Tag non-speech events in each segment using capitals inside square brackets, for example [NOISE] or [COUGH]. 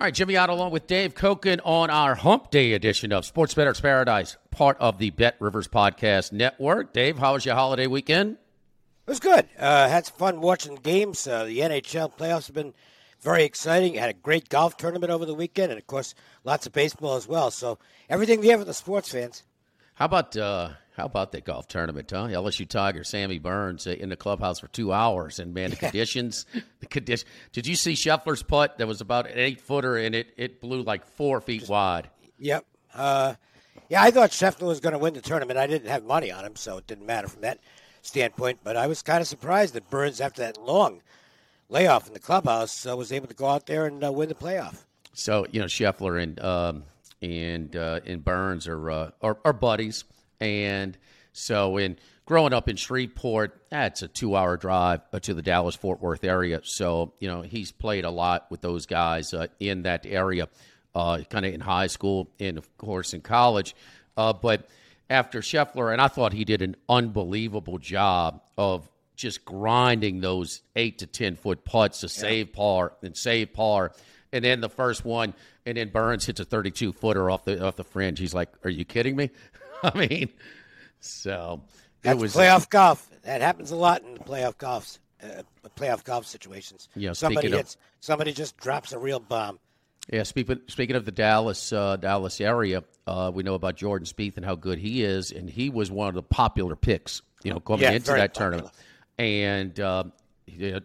All right, Jimmy Ott along with Dave Cokin on our Hump Day edition of Sports Bettor's Paradise, part of the Bet Rivers Podcast Network. Dave, how was your holiday weekend? It was good. Uh, had some fun watching games. Uh, the NHL playoffs have been very exciting. Had a great golf tournament over the weekend, and of course, lots of baseball as well. So everything there for the sports fans. How about uh, how about that golf tournament, huh? LSU Tiger Sammy Burns uh, in the clubhouse for two hours, and man, the conditions, the condition. Did you see Scheffler's putt? That was about an eight footer, and it it blew like four feet Just, wide. Yep. Uh, yeah, I thought Scheffler was going to win the tournament. I didn't have money on him, so it didn't matter from that standpoint. But I was kind of surprised that Burns, after that long layoff in the clubhouse, uh, was able to go out there and uh, win the playoff. So you know, Scheffler and um, and uh, and Burns are, uh, are are buddies, and so in growing up in Shreveport, that's a two-hour drive uh, to the Dallas Fort Worth area. So you know, he's played a lot with those guys uh, in that area, uh, kind of in high school and of course in college. Uh, but after Scheffler, and I thought he did an unbelievable job of just grinding those eight to ten foot putts to yeah. save par and save par and then the first one, and then Burns hits a 32 footer off the off the fringe. He's like, "Are you kidding me?" [LAUGHS] I mean, so That's it was playoff golf. That happens a lot in the playoff golfs, uh, playoff golf situations. Yeah, somebody hits, of, somebody just drops a real bomb. Yeah, speaking speaking of the Dallas uh, Dallas area, uh, we know about Jordan Spieth and how good he is, and he was one of the popular picks, you know, coming yeah, into that popular. tournament. And uh,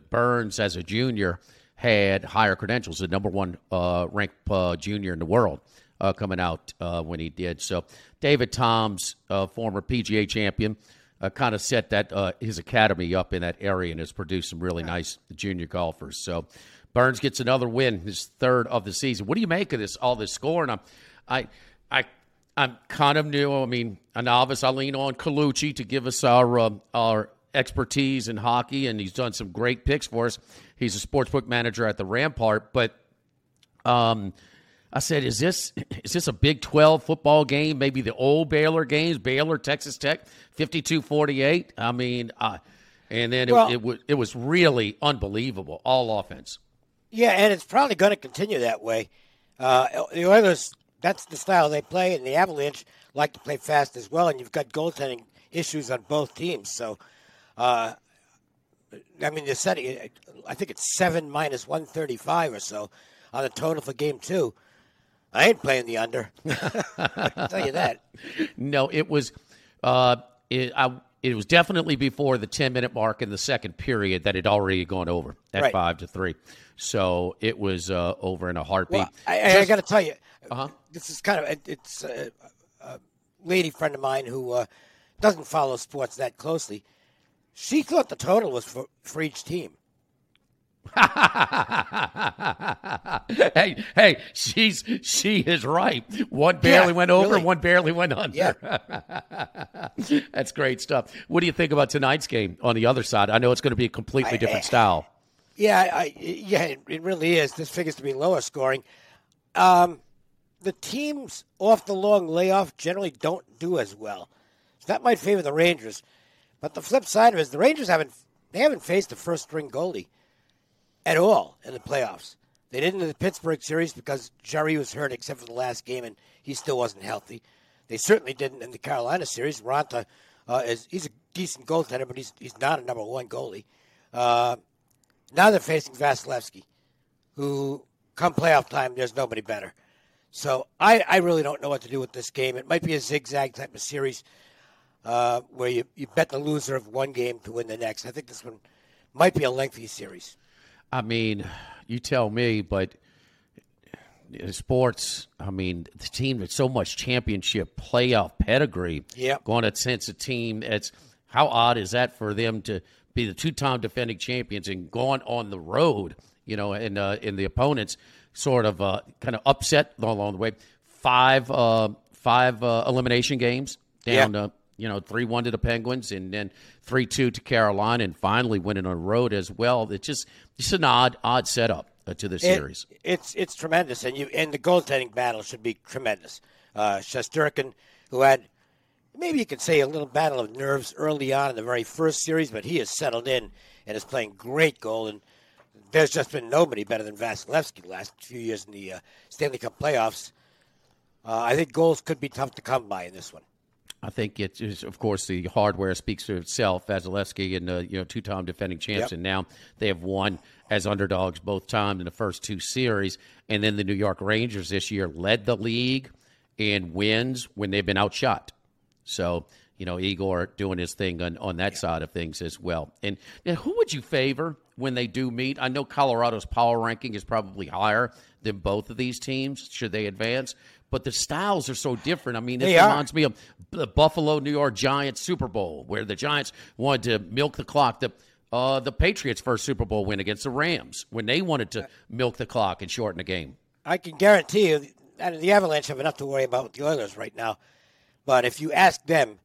Burns as a junior had higher credentials, the number one uh, ranked uh, junior in the world uh, coming out uh, when he did. So David Toms, uh, former PGA champion, uh, kind of set that his academy up in that area and has produced some really nice junior golfers. So Burns gets another win, his third of the season. What do you make of this? All this scoring? I'm, I, I, I'm kind of new. I mean, a novice. I lean on Colucci to give us our our expertise in hockey, and he's done some great picks for us. He's a sportsbook manager at the Rampart, but um, I said, "Is this is this a Big Twelve football game? Maybe the old Baylor games, Baylor, Texas Tech, 52-48? I mean, uh, and then it, well, it, it, it was really unbelievable, all offense. Yeah, and it's probably going to continue that way. Uh, the Oilers, that's the style they play, and the Avalanche like to play fast as well. And you've got goaltending issues on both teams, so uh, I mean, the setting, I think it's seven minus 135 or so on the total for game two. I ain't playing the under. [LAUGHS] I can tell you that. No, it was, uh, it, I, it was definitely before the 10 minute mark in the second period that it already gone over at right. five to three. So it was uh, over in a heartbeat. Well, I, I got to tell you, uh-huh. this is kind of, it's a, a lady friend of mine who uh, doesn't follow sports that closely she thought the total was for, for each team. [LAUGHS] hey, hey, she's she is right. One barely yeah, went over, really. one barely went under. Yeah. [LAUGHS] That's great stuff. What do you think about tonight's game on the other side? I know it's going to be a completely different I, style. Yeah, I, yeah, it, it, really is. This figures to be lower scoring. Um, the teams off the long layoff generally don't do as well. So that might favor the Rangers. But the flip side of it is the Rangers haven't they haven't faced a first string goalie at all in the playoffs. They didn't in the Pittsburgh series because Jarry was hurt except for the last game and he still wasn't healthy. They certainly didn't in the Carolina series. Raanta uh, is he's a decent goaltender, but he's he's not a number one goalie. Uh, now they're facing Vasilevskiy, who come playoff time, there's nobody better. So I, I really don't know what to do with this game. It might be a zigzag type of series. uh, where you, you bet the loser of one game to win the next. I think this one might be a lengthy series. I mean, you tell me, but in sports, I mean, the team with so much championship playoff pedigree, Yep. going against a team that's how odd is that for them to be the two-time defending champions and going on the road, you know, and uh, and the opponents sort of uh, kind of upset along the way. Five uh, five uh, elimination games down Yeah. You know three one to the Penguins and then three two to Carolina and finally winning on the road as well. It's just just an odd odd setup uh, to the It- series. it's it's tremendous, and you and the goaltending battle should be tremendous. Uh, Shesterkin, who had maybe you could say a little battle of nerves early on in the very first series, but he has settled in and is playing great goal. And there's just been nobody better than Vasilevsky the last few years in the uh, Stanley Cup playoffs. Uh, I think goals could be tough to come by in this one. I think it is, of course, the hardware speaks for itself. Vasilevsky and uh, you know two-time defending champs, Yep. and now they have won as underdogs both times in the first two series. And then the New York Rangers this year led the league in wins when they've been outshot. So you know Igor doing his thing on, on that side of things as well. And, and who would you favor when they do meet? I know Colorado's power ranking is probably higher than both of these teams should they advance. But the styles are so different. I mean, are. reminds me of the Buffalo New York Giants Super Bowl, where the Giants wanted to milk the clock. The uh, the Patriots' first Super Bowl win against the Rams when they wanted to milk the clock and shorten the game. I can guarantee you the Avalanche have enough to worry about with the Oilers right now. But if you ask them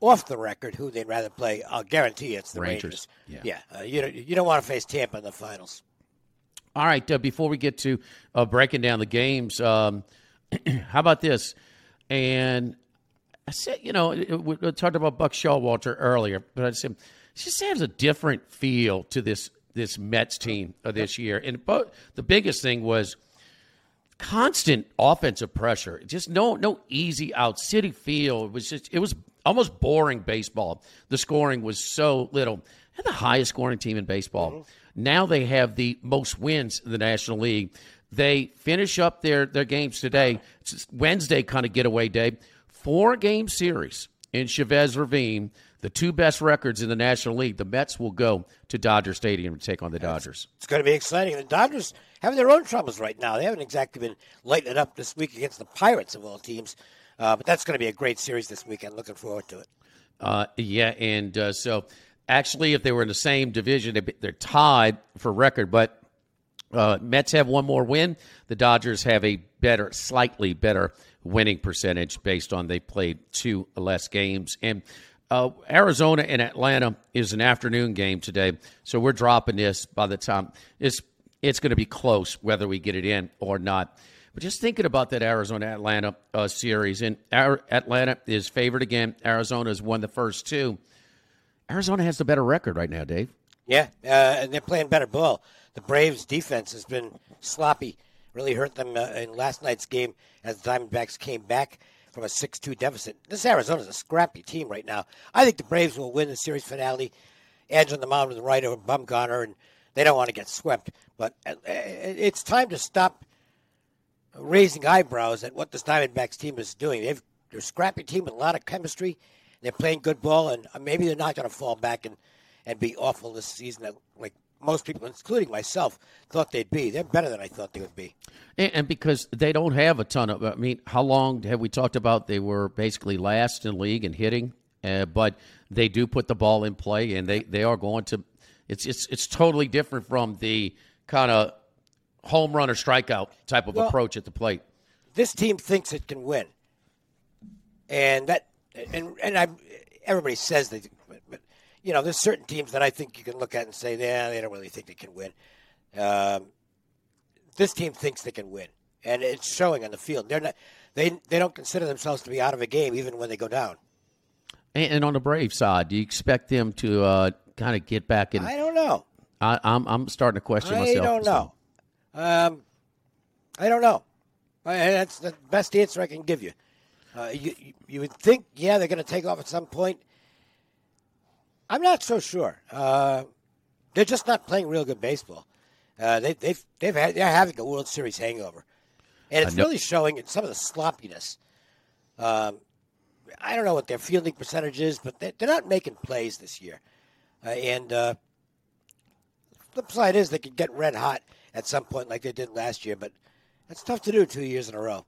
off the record who they'd rather play, I'll guarantee it's the Rangers. Rangers. Yeah. uh, you don't, you don't want to face Tampa in the finals. All right, uh, before we get to uh, breaking down the games, um, [CLEARS THROAT] how about this? And I said, you know, it- we we talked about Buck Showalter earlier, but I said just has a different feel to this this Mets team of this year. And but the biggest thing was constant offensive pressure. Just no no easy out city feel. It was just it was almost boring baseball. The scoring was so little. They're the highest scoring team in baseball. Mm-hmm. Now they have the most wins in the National League. They finish up their their games today. It's Wednesday kind of getaway day. Four game series in Chavez Ravine. The two best records in the National League. The Mets will go to Dodger Stadium to take on the Dodgers. It's going to be exciting. The Dodgers have their own troubles right now. They haven't exactly been lighting it up this week against the Pirates of all teams. Uh, but that's going to be a great series this weekend. Looking forward to it. Uh, yeah, and uh, so actually, if they were in the same division, they- they're tied for record. But uh, Mets have one more win. The Dodgers have a better, slightly better winning percentage based on they played two less games. And uh, Arizona and Atlanta is an afternoon game today, so we're dropping this by the time it's it's going to be close whether we get it in or not. But just thinking about that Arizona Atlanta uh, series, and Ar- Atlanta is favored again. Arizona has won the first two. Arizona has the better record right now, Dave. Yeah, uh, and they're playing better ball. The Braves' defense has been sloppy. Really hurt them uh, in last night's game as the Diamondbacks came back from a 6-2 deficit. This Arizona's a scrappy team right now. I think the Braves will win the series finale. Edge on the mound with the right over Bumgarner, and they don't want to get swept. But uh, it's time to stop raising eyebrows at what this Diamondbacks team is doing. They've, they're a scrappy team with a lot of chemistry. They're playing good ball, and uh, maybe they're not going to fall back and, and be awful this season, like most people, including myself, thought they'd be. They're better than I thought they would be. And, and because they don't have a ton of, I mean, how long have we talked about they were basically last in league in hitting, uh, but they do put the ball in play, and they, they are going to. It's it's it's totally different from the kind of home run or strikeout type of Well- approach at the plate. This team thinks it can win, and that and and I everybody says they, you know, there's certain teams that I think you can look at and say, yeah, they don't really think they can win. Um, this team thinks they can win, and it's showing on the field. They're not. They they don't consider themselves to be out of a game even when they go down. And, and on the Brave side, do you expect them to uh, kind of get back in? I don't know. I, I'm I'm starting to question I myself. I don't know. Um, I don't know. I, that's the best answer I can give you. Uh, you. You would think, yeah, they're going to take off at some point. I'm not so sure. Uh, they're just not playing real good baseball. Uh, they, they've they've had, they're having a World Series hangover, and it's really showing in some of the sloppiness. Um, I don't know what their fielding percentage is, but they're, they're not making plays this year. Uh, and uh, flip side is they could get red hot at some point, like they did last year, but that's tough to do two years in a row.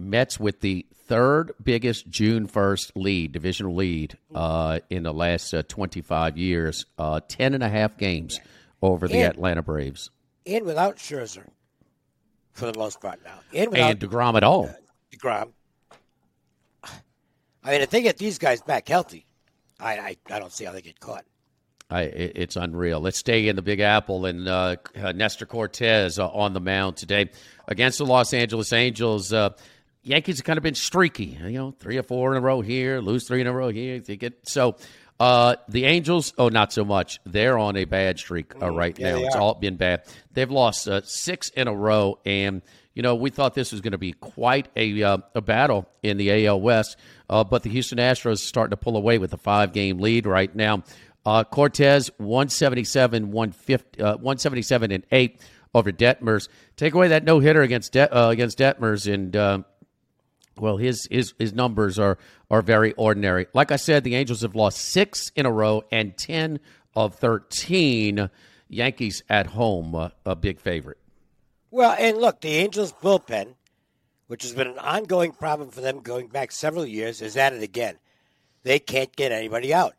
Mets with the third biggest June 1st lead, divisional lead, uh, in the last uh, 25 years. Uh, 10 and a half games over the And- Atlanta Braves. And without Scherzer, for the most part now. And without And DeGrom at all. DeGrom. I mean, if they get these guys back healthy, I, I, I don't see how they get caught. I, it's unreal. Let's stay in the Big Apple and uh, uh, Nestor Cortes uh, on the mound today against the Los Angeles Angels. Uh, Yankees have kind of been streaky, you know, three or four in a row here, lose three in a row here. They get so. Uh, the Angels, oh, not so much. They're on a bad streak uh, right yeah, now. It's all been bad. They've lost uh, six in a row, and you know we thought this was going to be quite a uh, a battle in the AL West, uh, but the Houston Astros are starting to pull away with a five game lead right now. Uh, Cortes 177, 150, uh, 177 and eight over Detmers. Take away that no hitter against De- uh, against Detmers, and uh, well, his his his numbers are are very ordinary. Like I said, the Angels have lost six in a row and ten of thirteen. Yankees at home, uh, a big favorite. Well, and look, the Angels bullpen, which has been an ongoing problem for them going back several years, is at it again. They can't get anybody out.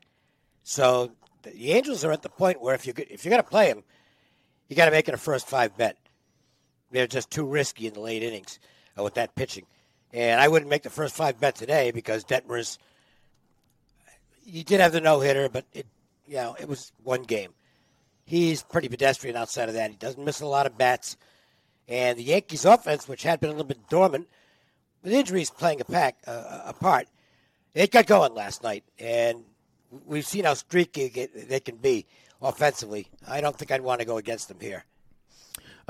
So the Angels are at the point where if you if you're going to play them, you got to make it a first five bet. They're just too risky in the late innings uh, with that pitching, and I wouldn't make the first five bet today because Detmers. You did have the no hitter, but it, you know, it was one game. He's pretty pedestrian outside of that. He doesn't miss a lot of bats. And the Yankees' offense, which had been a little bit dormant, with injuries playing a pack uh, a part, it got going last night, and we've seen how streaky they can be offensively. I don't think I'd want to go against them here.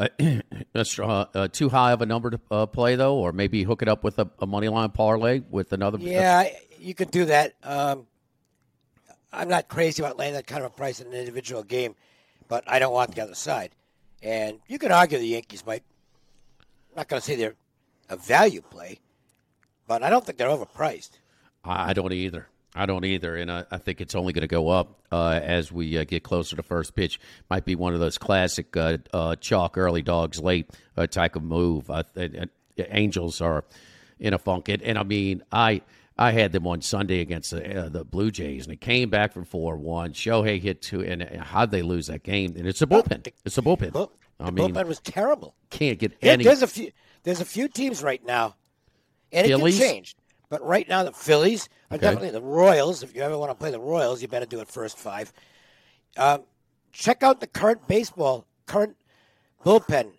Uh, [CLEARS THROAT] that's uh, uh, too high of a number to uh, play though, or maybe hook it up with a, a money line parlay with another. Yeah, you could do that. Um, I'm not crazy about laying that kind of a price in an individual game, but I don't want the other side. And you could argue the Yankees might. I'm not going to say they're a value play, but I don't think they're overpriced. I don't either. I don't either, and I, I think it's only going to go up uh, as we uh, get closer to first pitch. Might be one of those classic uh, uh, chalk early dogs late uh, type of move. Uh, uh, Angels are in a funk, and, and I mean, I I had them on Sunday against the, uh, the Blue Jays, and it came back from four one. Shohei hit two, and how'd they lose that game? And it's a bullpen. It's a bullpen. Bull- I mean, bullpen was terrible. can't get There- any. there's a few. There's a few teams right now, and it can change. But right now, the Phillies are Okay. definitely the Royals. If you ever want to play the Royals, you better do it first five. Um, check out the current baseball, current bullpen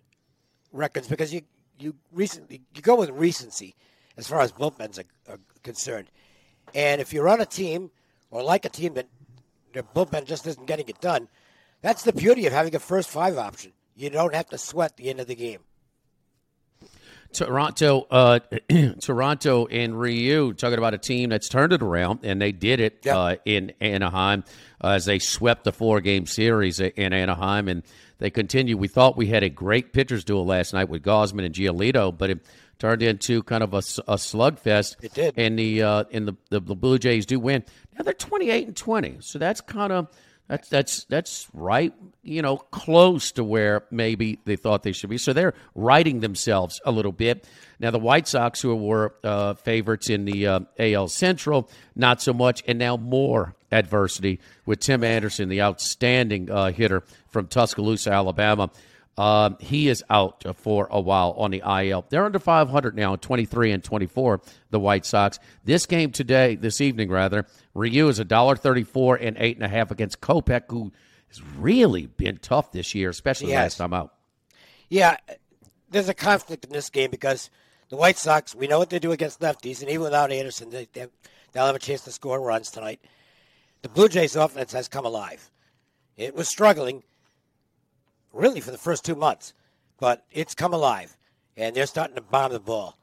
records because you you recently you go with recency as far as bullpens are, are concerned. And if you're on a team or like a team that their bullpen just isn't getting it done, that's the beauty of having a first five option. You don't have to sweat the end of the game. Toronto, uh, [CLEARS THROAT] Toronto and Ryu talking about a team that's turned it around, and they did it Yep. uh, in Anaheim uh, as they swept the four-game series in Anaheim, and they continue. We thought we had a great pitchers duel last night with Gausman and Giolito, but it turned into kind of a slugfest. It did. and the uh, and the, the the Blue Jays do win. Now they're twenty-eight and twenty, so that's kind of. That's that's that's right, you know, close to where maybe they thought they should be. So they're righting themselves a little bit. Now the White Sox, who were uh, favorites in the uh, AL Central, not so much, and now more adversity with Tim Anderson, the outstanding uh, hitter from Tuscaloosa, Alabama. Um, he is out for a while on the IL. They're under 500 now, 23 and 24. The White Sox. This game today, this evening rather, Ryu is a dollar 34 and eight and a half against Kopech, who has really been tough this year, especially Yes. last time out. Yeah, there's a conflict in this game because the White Sox, we know what they do against lefties, and even without Anderson, they, they, they'll have a chance to score runs tonight. The Blue Jays offense has come alive. It was struggling really for the first two months, but it's come alive, and they're starting to bomb the ball.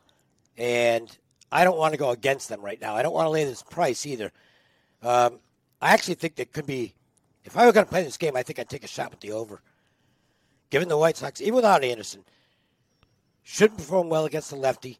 And I don't want to go against them right now. I don't want to lay this price either. Um, I actually think there could be, if I were going to play this game, I think I'd take a shot with the over. Given the White Sox, even without Anderson, should perform well against the lefty,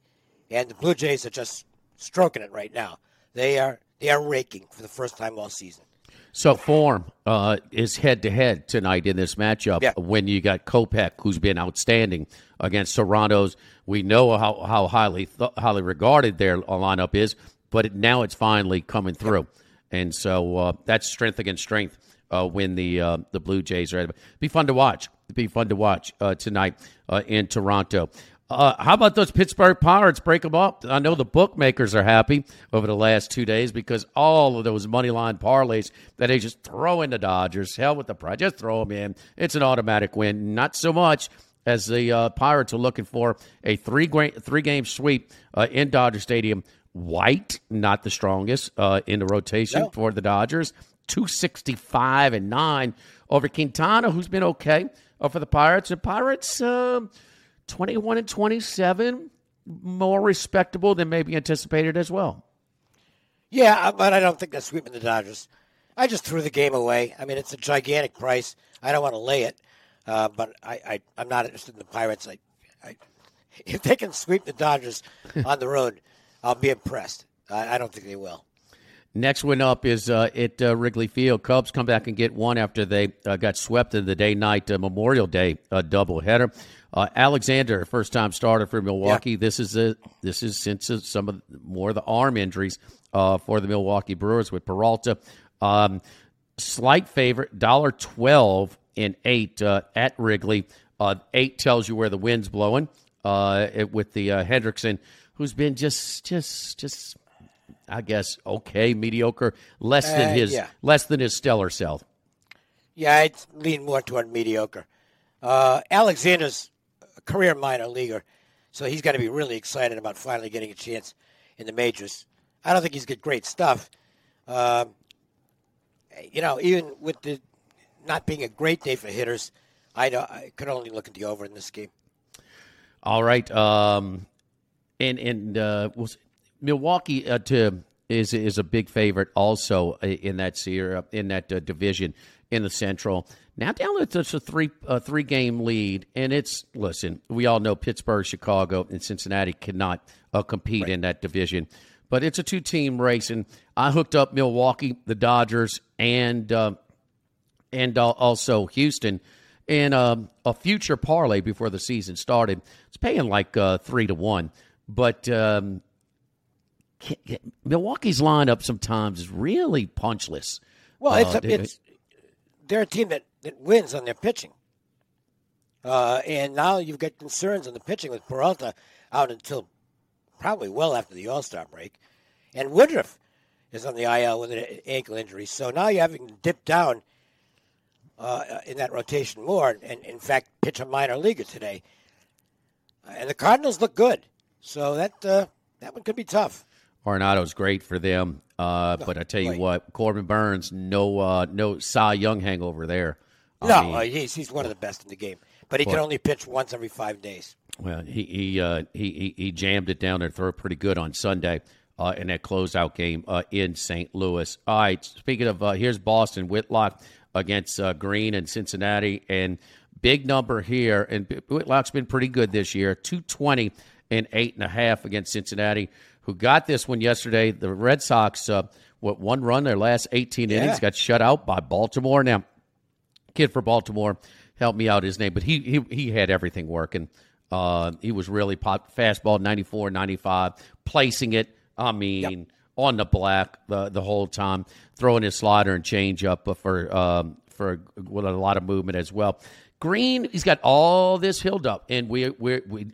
and the Blue Jays are just stroking it right now. they are they are raking for the first time all season. So form uh, is head to head tonight in this matchup. Yeah. When you got Kopech, who's been outstanding against Toronto's, we know how how highly th- highly regarded their lineup is, but it, now it's finally coming through, and so uh, that's strength against strength. Uh, when the uh, the Blue Jays are, be fun to watch. It'd be fun to watch uh, tonight uh, in Toronto. Uh, how about those Pittsburgh Pirates? Break them up. I know the bookmakers are happy over the last two days because all of those money line parlays that they just throw in the Dodgers. Hell with the price, just throw them in. It's an automatic win. Not so much as the uh, Pirates are looking for a three gra- three game sweep uh, in Dodger Stadium. White, not the strongest uh, in the rotation No. for the Dodgers. Two sixty five and nine over Quintana, who's been okay uh, for the Pirates. The Pirates. Um 21 and 27 more respectable than maybe anticipated as well Yeah, but I don't think they're sweeping the Dodgers. I just threw the game away. I mean, it's a gigantic price. I don't want to lay it, uh, but I, I, I'm not interested in the Pirates. I, I, [LAUGHS] if they can sweep the Dodgers [LAUGHS] on the road, I'll be impressed. I, I don't think they will. next one up is uh, at uh, wrigley field cubs come back and get one after they uh, got swept in the day night uh, memorial day uh, doubleheader uh, alexander first time starter for milwaukee this is a this is since some of more of the arm injuries uh, for the milwaukee brewers with peralta um, slight favorite, dollar twelve and eight uh, at Wrigley. Uh, eight tells you where the wind's blowing. Uh, it- with the uh, Hendrickson, who's been just, just, just, I guess, okay, mediocre, less than his, yeah. less than his stellar self. Yeah, I'd lean more toward mediocre. Uh, Alexander's a career minor leaguer, so he's got to be really excited about finally getting a chance in the majors. I don't think he's got great stuff. Um, you know, even with the not being a great day for hitters, I, I could only look at the over in this game. All right. Um, and and uh, was Milwaukee uh, to is is a big favorite also uh, in that series in that uh, division in the Central. Now down to just a three uh, three game lead, and it's listen. We all know Pittsburgh, Chicago, and Cincinnati cannot uh, compete in that division, but it's a two team race, and I hooked up Milwaukee, the Dodgers, and. Uh, and uh, also Houston in um, a future parlay before the season started. It's paying like uh, three to one, but um, Milwaukee's lineup sometimes is really punchless. Well, it's, Uh, a, it's they're a team that, that wins on their pitching. Uh, and now you've got concerns on the pitching with Peralta out until probably well after the All Star break. And Woodruff is on the IL with an ankle injury. So now you're having to dip down uh, in that rotation more and, in fact, pitch a minor leaguer today. And the Cardinals look good. So that, uh, that one could be tough. Arenado's great for them, uh, but I tell you boy. what, Corbin Burnes, no, uh, no Cy Young hangover there. I No, mean, uh, he's, he's one of the best in the game. But he can only pitch once every five days. Well, he he, uh, he he he jammed it down there, throw it pretty good on Sunday uh, in that closeout game uh, in St. Louis. All right, speaking of, uh, here's Boston Whitlock against uh, Greene and Cincinnati, and big number here. And Whitlock's been pretty good this year, two twenty and eight and a half against Cincinnati, who got this one yesterday. The Red Sox, uh, what one run their last eighteen Yeah. innings, got shut out by Baltimore. Now kid for Baltimore. Help me out his name, but he he he had everything working. Uh, he was really pop fastball 94, 95, placing it. I mean, on the black the the whole time, throwing his slider and change up for um, for with a lot of movement as well. Greene, he's got all this hilled up, and we we we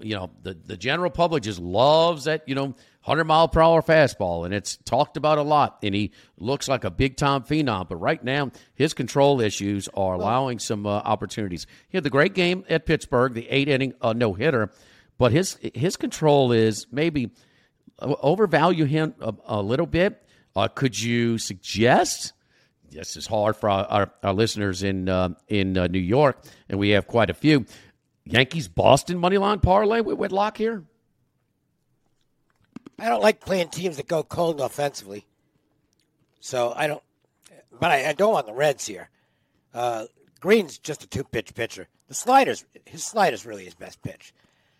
you know the the general public just loves that you know hundred mile per hour fastball, and it's talked about a lot. And he looks like a big time phenom, but right now his control issues are allowing some uh, opportunities. He had the great game at Pittsburgh, the eight inning uh, no hitter, but his his control is maybe uh, overvalue him a, a little bit. Uh, could you suggest? This is hard for our, our, our listeners in uh, in uh, New York, and we have quite a few. Yankees Boston money line parlay with Whitlock here. I don't like playing teams that go cold offensively. So I don't, but I, I don't want the Reds here. Uh, Greene's just a two pitch pitcher. The sliders, his slider's really his best pitch.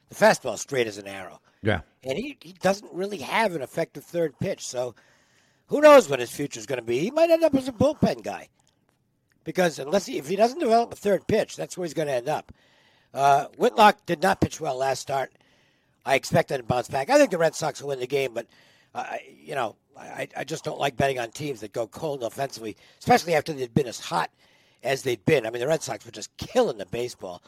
the fastball straight as an arrow. Yeah. And he, he doesn't really have an effective third pitch. So who knows what his future is going to be? He might end up as a bullpen guy. Because unless he, if he doesn't develop a third pitch, that's where he's going to end up. Uh, Whitlock did not pitch well last start. I expect that to bounce back. I think the Red Sox will win the game, but uh, you know, I, I just don't like betting on teams that go cold offensively, especially after they've been as hot as they've been. I mean, the Red Sox were just killing the baseball,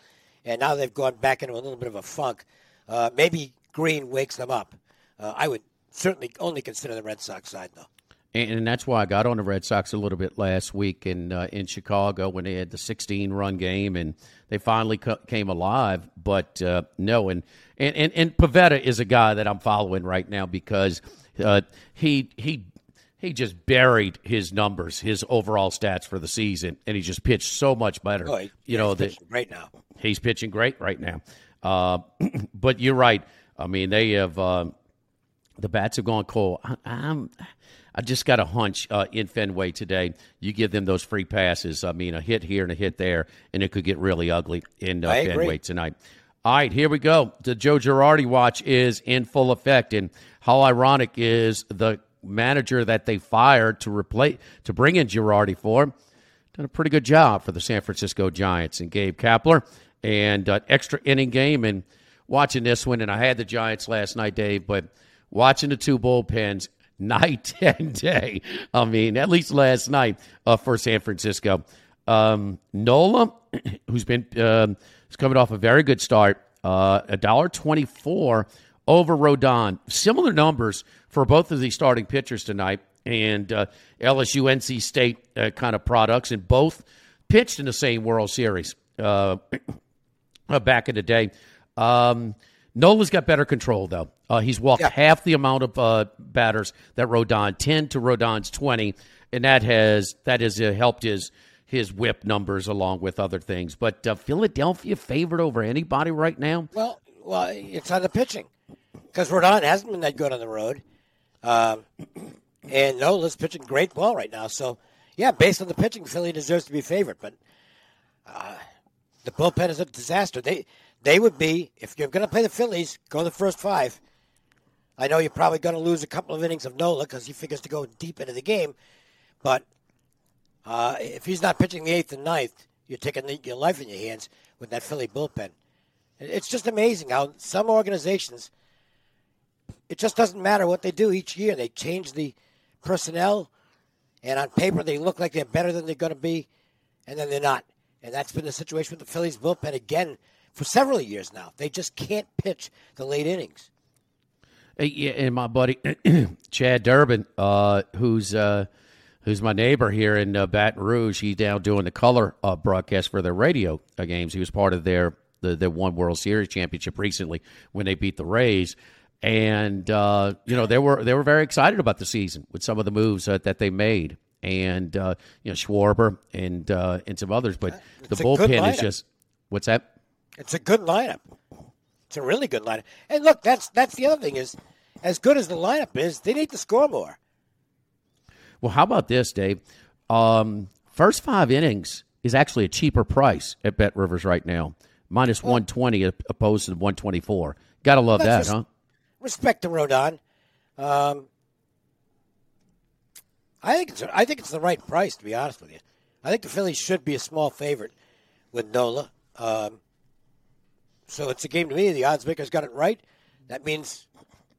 and now they've gone back into a little bit of a funk. Uh, maybe Greene wakes them up. Uh, I would certainly only consider the Red Sox side, though. And, and, that's why I got on the Red Sox a little bit last week in uh, in Chicago when they had the 16 run game and they finally came alive. But uh, no, and, and and and Pivetta is a guy that I'm following right now because uh, he he he just buried his numbers, his overall stats for the season, and he just pitched so much better. Oh, he, you know, he's right now. He's pitching great right now. Uh, [CLEARS THROAT] but you're right. I mean, they have uh, the bats have gone cold. I, I'm I just got a hunch uh, in Fenway today. You give them those free passes. I mean, a hit here and a hit there, and it could get really ugly in uh, Fenway tonight. All right, here we go. The Joe Girardi watch is in full effect, and how ironic is the manager that they fired to replace to bring in Girardi for done a pretty good job for the San Francisco Giants and Gabe Kapler and uh, extra inning game and watching this one. And I had the Giants last night, Dave, but watching the two bullpens night [LAUGHS] and day. I mean, at least last night uh, for San Francisco. Um, Nola, [CLEARS THROAT] who's been um, is coming off a very good start, uh, a dollar twenty four over Rodon. Similar numbers for both of these starting pitchers tonight, and uh, LSU NC State uh, kind of products, and both pitched in the same World Series uh, [CLEARS THROAT] back in the day. Um, Nola's got better control, though. Uh, he's walked yeah. half the amount of uh, batters that Rodon, ten to Rodon's twenty, and that has that has uh, helped his his whip numbers along with other things. But uh, Philadelphia favored over anybody right now. Well, well, it's on the pitching because Rodon hasn't been that good on the road, um, and Nola's pitching great ball right now. So, yeah, based on the pitching, Philly deserves to be favored. But uh, the bullpen is a disaster. They they would be if you're going to play the Phillies, go the first five. I know you're probably going to lose a couple of innings of Nola because he figures to go deep into the game, but uh, if he's not pitching the eighth and ninth, you're taking the, your life in your hands with that Philly bullpen. It's just amazing how some organizations, it just doesn't matter what they do each year. They change the personnel, and on paper they look like they're better than they're going to be, and then they're not. And that's been the situation with the Phillies bullpen again for several years now. They just can't pitch the late innings. Yeah, and my buddy [CLEARS THROAT] Chad Durbin, uh, who's uh, who's my neighbor here in uh, Baton Rouge, he's down doing the color uh, broadcast for their radio uh, games. He was part of their the, the one World Series championship recently when they beat the Rays, and uh, you know they were they were very excited about the season with some of the moves that they made, and you know Schwarber and and some others, but it's the bullpen is just what's that? It's a good lineup. It's a really good lineup. And look, that's that's the other thing is, as good as the lineup is, they need to score more. Well, how about this, Dave? Um, first five innings is actually a cheaper price at Bet Rivers right now, minus well, 120 opposed to 124. Got to love that, res- huh? Respect to Rodon. Um, I think it's I think it's the right price to be honest with you. I think the Phillies should be a small favorite with Nola. Um, so it's a game to me. The odds makers got it right. That means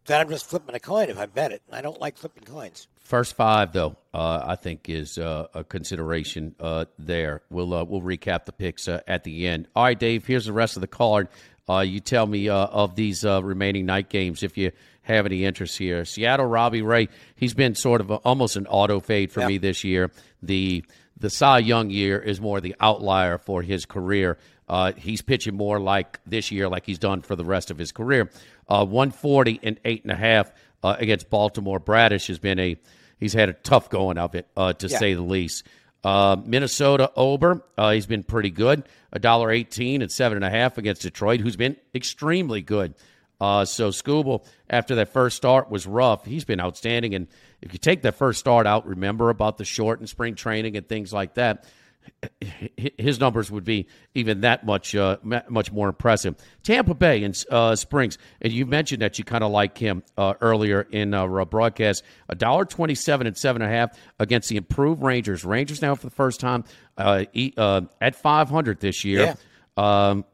that I'm just flipping a coin if I bet it. I don't like flipping coins. First five, though, uh, I think is uh, a consideration uh, there. We'll uh, we'll recap the picks uh, at the end. All right, Dave. Here's the rest of the card. Uh, you tell me of these remaining night games if you have any interest here. Seattle, Robbie Ray. He's been sort of a, almost an auto fade for yep. me this year. The the Cy Young year is more the outlier for his career. Uh, he's pitching more like this year, like he's done for the rest of his career. Uh, 140 and eight and a half uh, against Baltimore. Bradish has been a he's had a tough going of it uh, to yeah. say the least. Uh, Minnesota Ober, uh, he's been pretty good. A dollar eighteen and seven and a half against Detroit, who's been extremely good. So Skubal, after that first start was rough. He's been outstanding, and if you take that first start out, remember about the short and spring training and things like that his numbers would be even that much uh, much more impressive. Tampa Bay and uh, Springs, and you mentioned that you kind of like him uh, earlier in our broadcast. A dollar twenty seven and seven and a half against the improved Rangers. Rangers now for the first time uh, uh, at five hundred this year. Yeah. Um,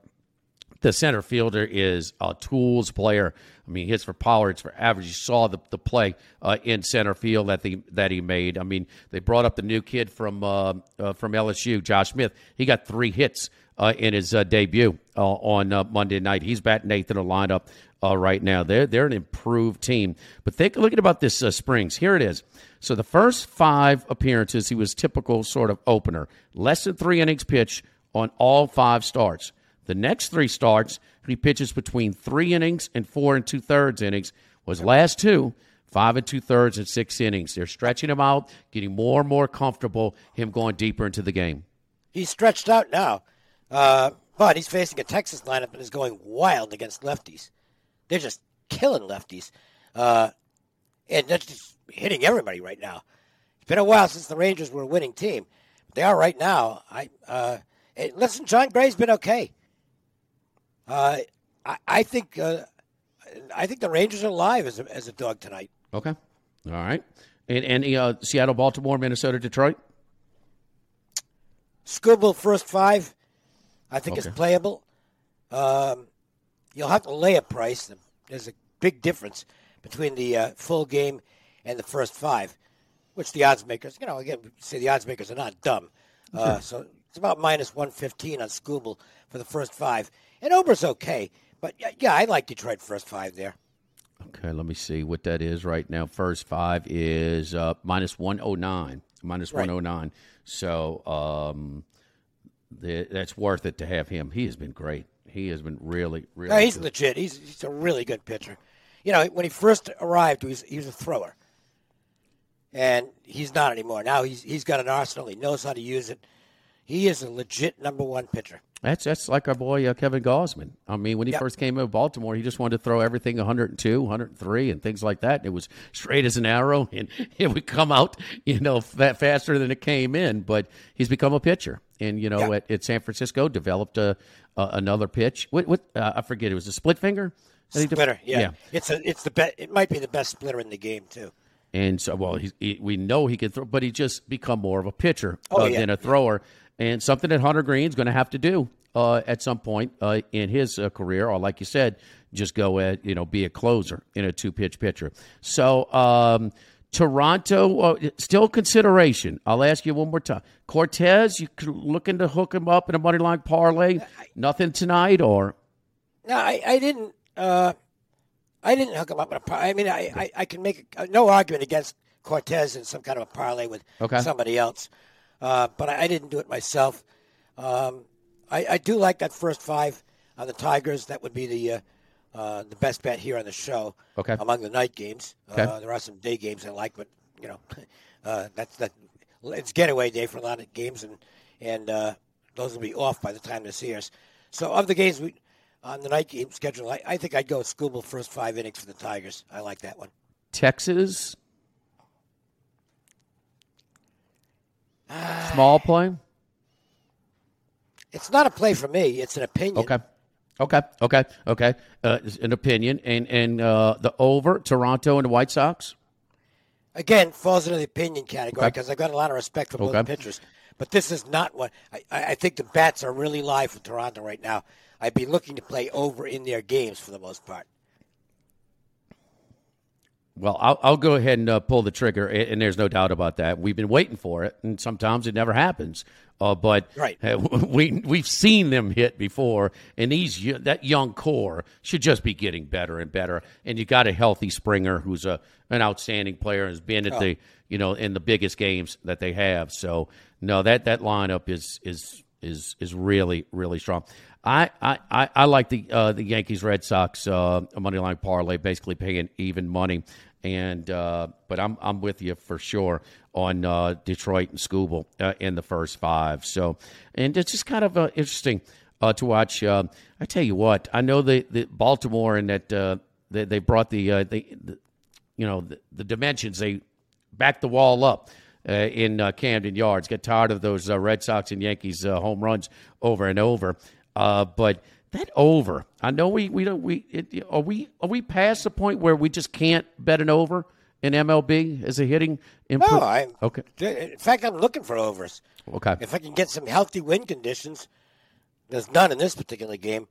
the center fielder is a tools player. I mean, hits for power, it's for average. You saw the, the play uh, in center field that the that he made. I mean, they brought up the new kid from uh, uh, from LSU, Josh Smith. He got three hits uh, in his uh, debut uh, on Monday night. He's batting eighth in the lineup right now. They're they're an improved team. But think look at about this Springs. Here it is. So the first five appearances, he was typical sort of opener, less than three innings pitch on all five starts. The next three starts, he pitches between three innings and four and two thirds innings. Was last two, five and two thirds and six innings. They're stretching him out, getting more and more comfortable. Him going deeper into the game. He's stretched out now, uh, but he's facing a Texas lineup that is going wild against lefties. They're just killing lefties, uh, and that's just hitting everybody right now. It's been a while since the Rangers were a winning team. They are right now. I uh, listen. Jon Gray's been okay. Uh, I, I, think uh, I think the Rangers are alive as a, as a dog tonight. Okay, all right. And, and uh, Seattle, Baltimore, Minnesota, Detroit. Skubal first five, I think okay. is playable. Um, you'll have to lay a price. There's a big difference between the uh, full game and the first five, which the odds makers, you know, again, say the odds makers are not dumb. Uh, so it's about minus 115 on Skubal for the first five. And Ober's okay, but yeah, I like Detroit first five there. Okay, let me see what that is right now. First five is uh, minus 109. Minus right. 109. So um, the, that's worth it to have him. He has been great. He has been really, really no, he's good. legit. He's, he's a really good pitcher. You know, when he first arrived, he was, he was a thrower. And he's not anymore. Now he's he's got an arsenal. He knows how to use it. He is a legit number one pitcher. That's that's like our boy uh, Kevin Gausman. I mean, when he yep. first came in Baltimore, he just wanted to throw everything 102, 103, and things like that. And it was straight as an arrow, [LAUGHS] and it would come out, you know, faster than it came in. But he's become a pitcher, and you know, yep. at, at, San Francisco, developed a, a another pitch. What, what uh, I forget, it was a split finger. Splitter, yeah. yeah. It's a it's the best. It might be the best splitter in the game too. And so, well, he, he, we know he can throw, but he just become more of a pitcher oh, uh, yeah. than a thrower and something that Hunter Greene's going to have to do uh, at some point uh, in his uh, career, or like you said, just go at you know be a closer in a two pitch pitcher. So um, Toronto uh, still consideration. I'll ask you one more time. Cortes, you looking to hook him up in a money line parlay? Nothing tonight, or no? I, I didn't. Uh, I didn't hook him up in a parlay. I mean, I, I, I can make no argument against Cortes in some kind of a parlay with okay. somebody else. Uh, but I, I, didn't do it myself. Um, I, I, do like that first five on the Tigers. That would be the uh, uh, the best bet here on the show. Okay. Among the night games, okay. Uh, there are some day games I like, but you know, [LAUGHS] uh, that's that. It's getaway day for a lot of games, and and uh, those will be off by the time this airs. So of the games we on the night game schedule, I, I think I'd go Skubal first five innings for the Tigers. I like that one. Texas Small play? It's not a play for me. It's an opinion. Okay. Okay. Okay. Okay. Uh, an opinion. And and uh, the over Toronto and the White Sox. Again, falls into the opinion category because okay. I've got a lot of respect for both okay. pitchers. But this is not what I, I think. The bats are really live for Toronto right now. I'd be looking to play over in their games for the most part. Well, I'll, I'll, go ahead and uh, pull the trigger, and there's no doubt about that. We've been waiting for it, and sometimes it never happens. Uh, but right. uh, [LAUGHS] we we've seen them hit before, and these that young core should just be getting better and better. And you got a healthy Springer, who's a an outstanding player, has been at oh. the you know in the biggest games that they have. So no, that that lineup is is is is really really strong. I, I, I like the uh, the Yankees Red Sox uh, money line parlay, basically paying even money. And uh, but I'm I'm with you for sure on uh, Detroit and Skubal uh, in the first five. So and it's just kind of uh, interesting uh, to watch. Uh, I tell you what, I know the, the Baltimore and that they, they brought the, the, the, you know the, the, dimensions they backed the wall up. in Camden Yards. Get tired of those Red Sox and Yankees home runs over and over. But that over, I know we we don't we it, are we are we past the point where we just can't bet an over in MLB as a hitting input? No, I okay In fact, I'm looking for overs. okay If I can get some healthy wind conditions, there's none in this particular game.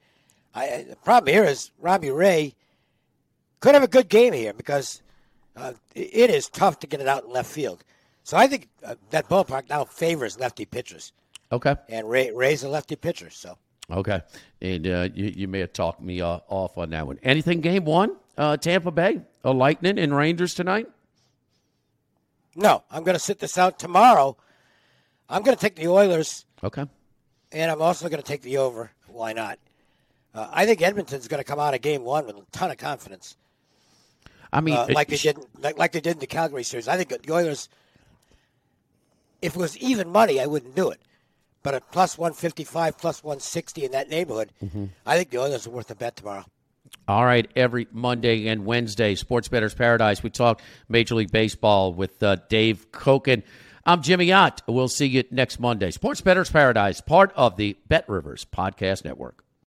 I, the problem here is Robbie Ray could have a good game here because uh, it is tough to get it out in left field. So I think uh, that ballpark now favors lefty pitchers, okay and Ray Ray's a lefty pitcher. So okay, and uh, you you may have talked me uh, off on that one. Anything game one? Uh, Tampa Bay, a Lightning and Rangers tonight. no, I'm going to sit this out tomorrow. I'm going to take the Oilers, Okay. and I'm also going to take the over. Why not? Uh, I think Edmonton's going to come out of game one with a ton of confidence. I mean, uh, like they did, like, like they did in the Calgary series. I think the Oilers. If it was even money, I wouldn't do it. But at plus one fifty five, plus one sixty in that neighborhood, Mm-hmm. I think the Oilers are worth a bet tomorrow. All right, every Monday and Wednesday, Sports Bettor's Paradise. We talk Major League Baseball with uh, Dave Cokin. I'm Jimmy Ott. We'll see you next Monday. Sports Bettor's Paradise, part of the BetRivers Podcast Network.